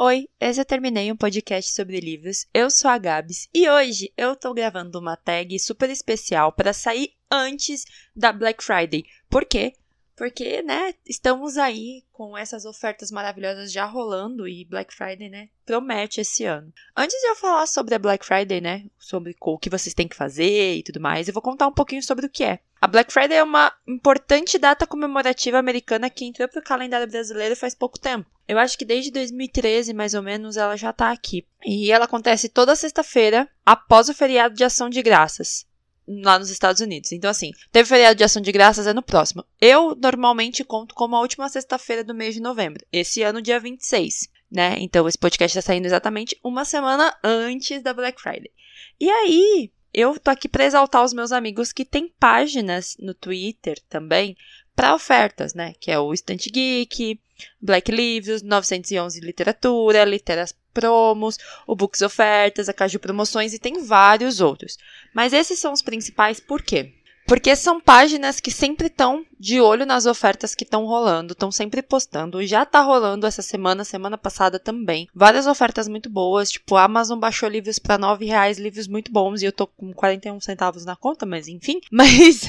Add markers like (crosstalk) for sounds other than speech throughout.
Oi, eu terminei um podcast sobre livros. Eu sou a Gabs e hoje eu tô gravando uma tag super especial para sair antes da Black Friday. Por quê? Porque, né, estamos aí com essas ofertas maravilhosas já rolando e Black Friday, né, promete esse ano. Antes de eu falar sobre a Black Friday, né, sobre o que vocês têm que fazer e tudo mais, eu vou contar um pouquinho sobre o que é. A Black Friday é uma importante data comemorativa americana que entrou para o calendário brasileiro faz pouco tempo. Eu acho que desde 2013, mais ou menos, ela já está aqui. E ela acontece toda sexta-feira, após o feriado de ação de graças lá nos Estados Unidos. Então, assim, teve feriado de ação de graças, é no próximo. Eu normalmente conto como a última sexta-feira do mês de novembro. Esse ano, dia 26, né? Então, esse podcast está saindo exatamente uma semana antes da Black Friday. E aí, eu tô aqui para exaltar os meus amigos que têm páginas no Twitter também para ofertas, né? Que é o Instant Geek, Black Livros, 911 Literatura, Literas Promos, o Books Ofertas, a Caju Promoções e tem vários outros. Mas esses são os principais por quê? Porque são páginas que sempre estão de olho nas ofertas que estão rolando, estão sempre postando. Já tá rolando essa semana, semana passada também. Várias ofertas muito boas, tipo, a Amazon baixou livros para nove reais, livros muito bons, e eu tô com 41 centavos na conta, mas enfim. (laughs) Mas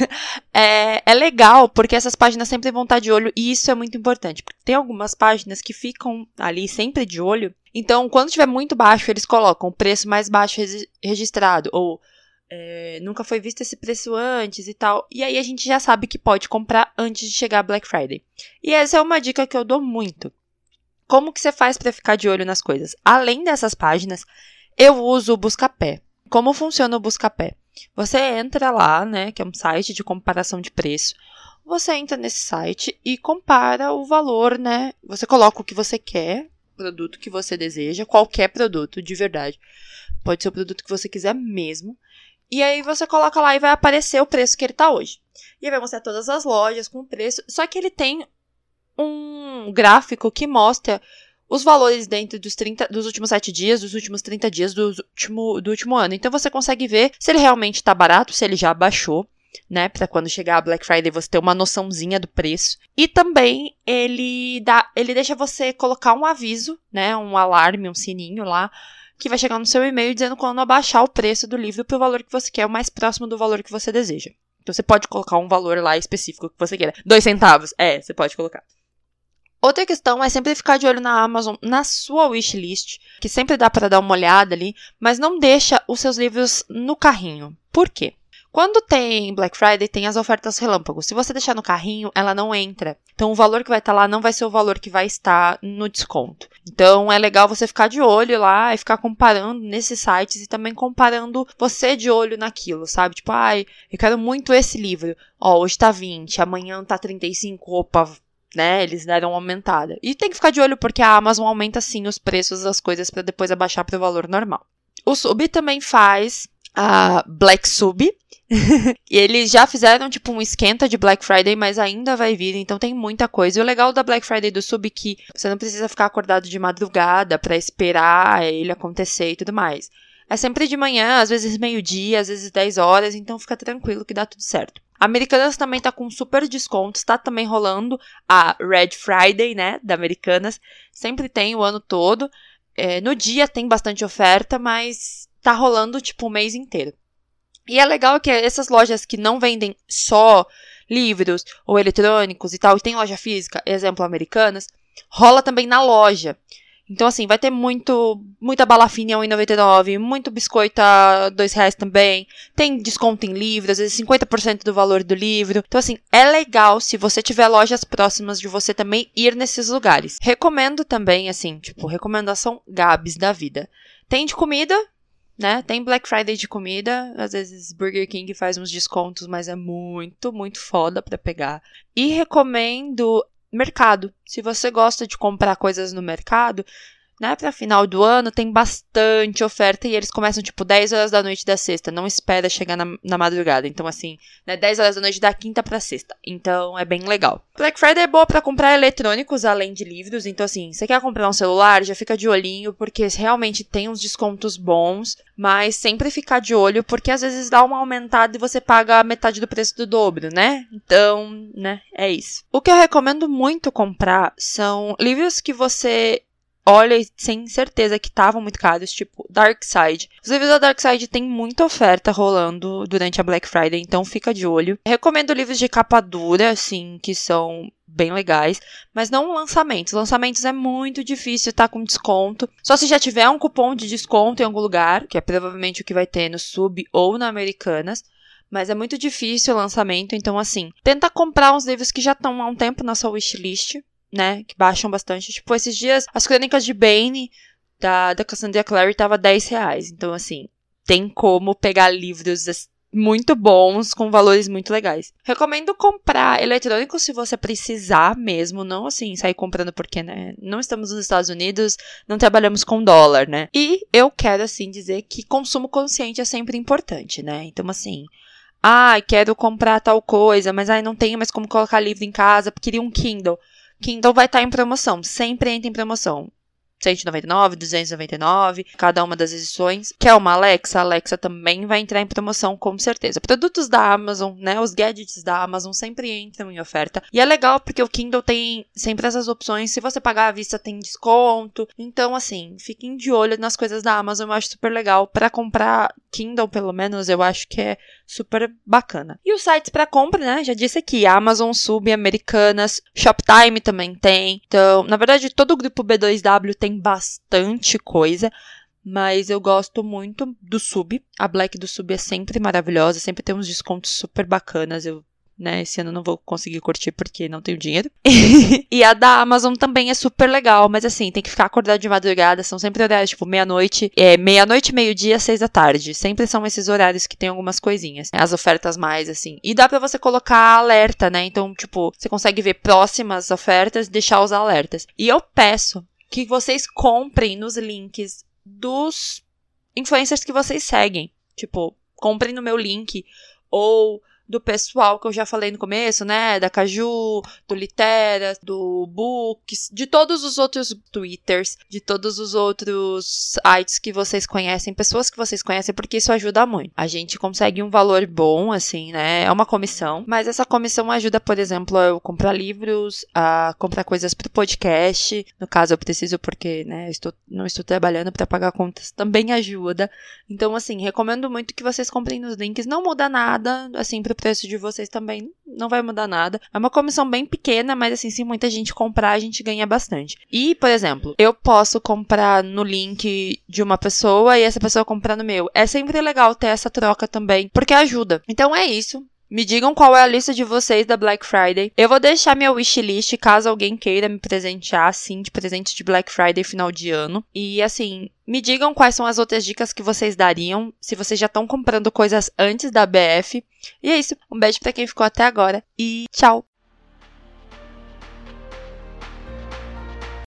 é, é legal, porque essas páginas sempre vão estar tá de olho, e isso é muito importante. Porque tem algumas páginas que ficam ali sempre de olho. Então, quando tiver muito baixo, eles colocam o preço mais baixo registrado, ou é, nunca foi visto esse preço antes e tal. E aí a gente já sabe que pode comprar antes de chegar Black Friday. E essa é uma dica que eu dou muito. Como que você faz para ficar de olho nas coisas? Além dessas páginas, eu uso o Buscapé. Como funciona o Buscapé? Você entra lá, né, que é um site de comparação de preço. Você entra nesse site e compara o valor, né? Você coloca o que você quer, produto que você deseja, qualquer produto, de verdade. Pode ser o produto que você quiser mesmo. E aí você coloca lá e vai aparecer o preço que ele tá hoje. E aí vai mostrar todas as lojas com o preço. Só que ele tem um gráfico que mostra os valores dentro dos, 30, dos últimos 7 dias, dos últimos 30 dias do último, do último ano. Então você consegue ver se ele realmente tá barato, se ele já baixou, né? Para quando chegar a Black Friday você ter uma noçãozinha do preço. E também ele dá, ele deixa você colocar um aviso, né? Um alarme, um sininho lá que vai chegar no seu e-mail dizendo quando abaixar o preço do livro para o valor que você quer, o mais próximo do valor que você deseja. Então você pode colocar um valor lá específico que você queira. Dois centavos. É, você pode colocar. Outra questão é sempre ficar de olho na Amazon, na sua wishlist, que sempre dá para dar uma olhada ali, mas não deixa os seus livros no carrinho. Por quê? Quando tem Black Friday, tem as ofertas relâmpago. Se você deixar no carrinho, ela não entra. Então, o valor que vai estar tá lá não vai ser o valor que vai estar no desconto. Então, é legal você ficar de olho lá e ficar comparando nesses sites e também comparando você de olho naquilo, sabe? Tipo, ai, eu quero muito esse livro. Ó, hoje tá 20, amanhã tá 35, opa, né? Eles deram uma aumentada. E tem que ficar de olho porque a Amazon aumenta sim os preços das coisas para depois abaixar para o valor normal. O Sub também faz a Black Sub. (laughs) e eles já fizeram tipo um esquenta de Black Friday, mas ainda vai vir, então tem muita coisa. E o legal da Black Friday do Sub é que você não precisa ficar acordado de madrugada para esperar ele acontecer e tudo mais. É sempre de manhã, às vezes meio-dia, às vezes 10 horas, então fica tranquilo que dá tudo certo. A Americanas também tá com super descontos, tá também rolando a Red Friday, né, da Americanas. Sempre tem o ano todo. É, no dia tem bastante oferta, mas tá rolando tipo o mês inteiro. E é legal que essas lojas que não vendem só livros ou eletrônicos e tal, e tem loja física, exemplo, americanas, rola também na loja. Então, assim, vai ter muito, muita bala fina a 1,99, muito biscoito a R$ reais também. Tem desconto em livros, às vezes 50% do valor do livro. Então, assim, é legal se você tiver lojas próximas de você também ir nesses lugares. Recomendo também, assim, tipo, recomendação Gabs da vida. Tem de comida, né? Tem Black Friday de comida, às vezes Burger King faz uns descontos, mas é muito, muito foda para pegar. E recomendo mercado. Se você gosta de comprar coisas no mercado, né, para final do ano tem bastante oferta e eles começam tipo 10 horas da noite da sexta, não espera chegar na, na madrugada. Então assim, né, 10 horas da noite da quinta para sexta. Então é bem legal. Black Friday é boa para comprar eletrônicos além de livros, então assim, você quer comprar um celular, já fica de olhinho porque realmente tem uns descontos bons, mas sempre ficar de olho porque às vezes dá uma aumentada e você paga metade do preço do dobro, né? Então, né, é isso. O que eu recomendo muito comprar são livros que você olha sem certeza que estavam muito caros, tipo Dark Side. Os livros da Dark Side tem muita oferta rolando durante a Black Friday, então fica de olho. Recomendo livros de capa dura, assim, que são bem legais, mas não lançamentos. Lançamentos é muito difícil estar tá com desconto. Só se já tiver um cupom de desconto em algum lugar, que é provavelmente o que vai ter no Sub ou na Americanas. Mas é muito difícil o lançamento, então assim, tenta comprar uns livros que já estão há um tempo na sua wishlist, né? Que baixam bastante. Tipo, esses dias, as crônicas de Bane da, da Cassandra Clary tava 10 reais. Então, assim, tem como pegar livros muito bons, com valores muito legais. Recomendo comprar eletrônico se você precisar mesmo, não assim, sair comprando porque, né, não estamos nos Estados Unidos, não trabalhamos com dólar, né? E eu quero, assim, dizer que consumo consciente é sempre importante, né? Então, assim, ah, quero comprar tal coisa, mas ai, não tenho mais como colocar livro em casa, queria um Kindle. Kindle vai estar tá em promoção, sempre entra em promoção. 199, 299, cada uma das edições. Quer uma Alexa? A Alexa também vai entrar em promoção, com certeza. Produtos da Amazon, né? Os gadgets da Amazon sempre entram em oferta. E é legal porque o Kindle tem sempre essas opções. Se você pagar à vista, tem desconto. Então, assim, fiquem de olho nas coisas da Amazon. Eu acho super legal. para comprar Kindle, pelo menos, eu acho que é super bacana. E os sites para compra, né? Já disse aqui, Amazon, Sub, Americanas, Shoptime também tem. Então, na verdade, todo o grupo B2W tem bastante coisa. Mas eu gosto muito do Sub. A Black do Sub é sempre maravilhosa, sempre tem uns descontos super bacanas. Eu né? Esse ano não vou conseguir curtir porque não tenho dinheiro. (laughs) e a da Amazon também é super legal, mas assim, tem que ficar acordado de madrugada, são sempre horários, tipo, meia-noite, é, meia-noite, meio-dia, seis da tarde. Sempre são esses horários que tem algumas coisinhas. As ofertas mais, assim. E dá para você colocar alerta, né? Então, tipo, você consegue ver próximas ofertas e deixar os alertas. E eu peço que vocês comprem nos links dos influencers que vocês seguem. Tipo, comprem no meu link ou do pessoal que eu já falei no começo, né? Da Caju, do Litera, do Books, de todos os outros Twitters, de todos os outros sites que vocês conhecem, pessoas que vocês conhecem, porque isso ajuda muito. A gente consegue um valor bom, assim, né? É uma comissão, mas essa comissão ajuda, por exemplo, a eu comprar livros, a comprar coisas pro podcast. No caso, eu preciso porque, né, estou, não estou trabalhando para pagar contas, também ajuda. Então, assim, recomendo muito que vocês comprem nos links. Não muda nada, assim, pro preço de vocês também não vai mudar nada. É uma comissão bem pequena, mas assim, se muita gente comprar, a gente ganha bastante. E, por exemplo, eu posso comprar no link de uma pessoa e essa pessoa comprar no meu. É sempre legal ter essa troca também, porque ajuda. Então é isso. Me digam qual é a lista de vocês da Black Friday. Eu vou deixar minha wishlist caso alguém queira me presentear, assim, de presente de Black Friday final de ano. E, assim, me digam quais são as outras dicas que vocês dariam, se vocês já estão comprando coisas antes da BF. E é isso. Um beijo para quem ficou até agora e tchau!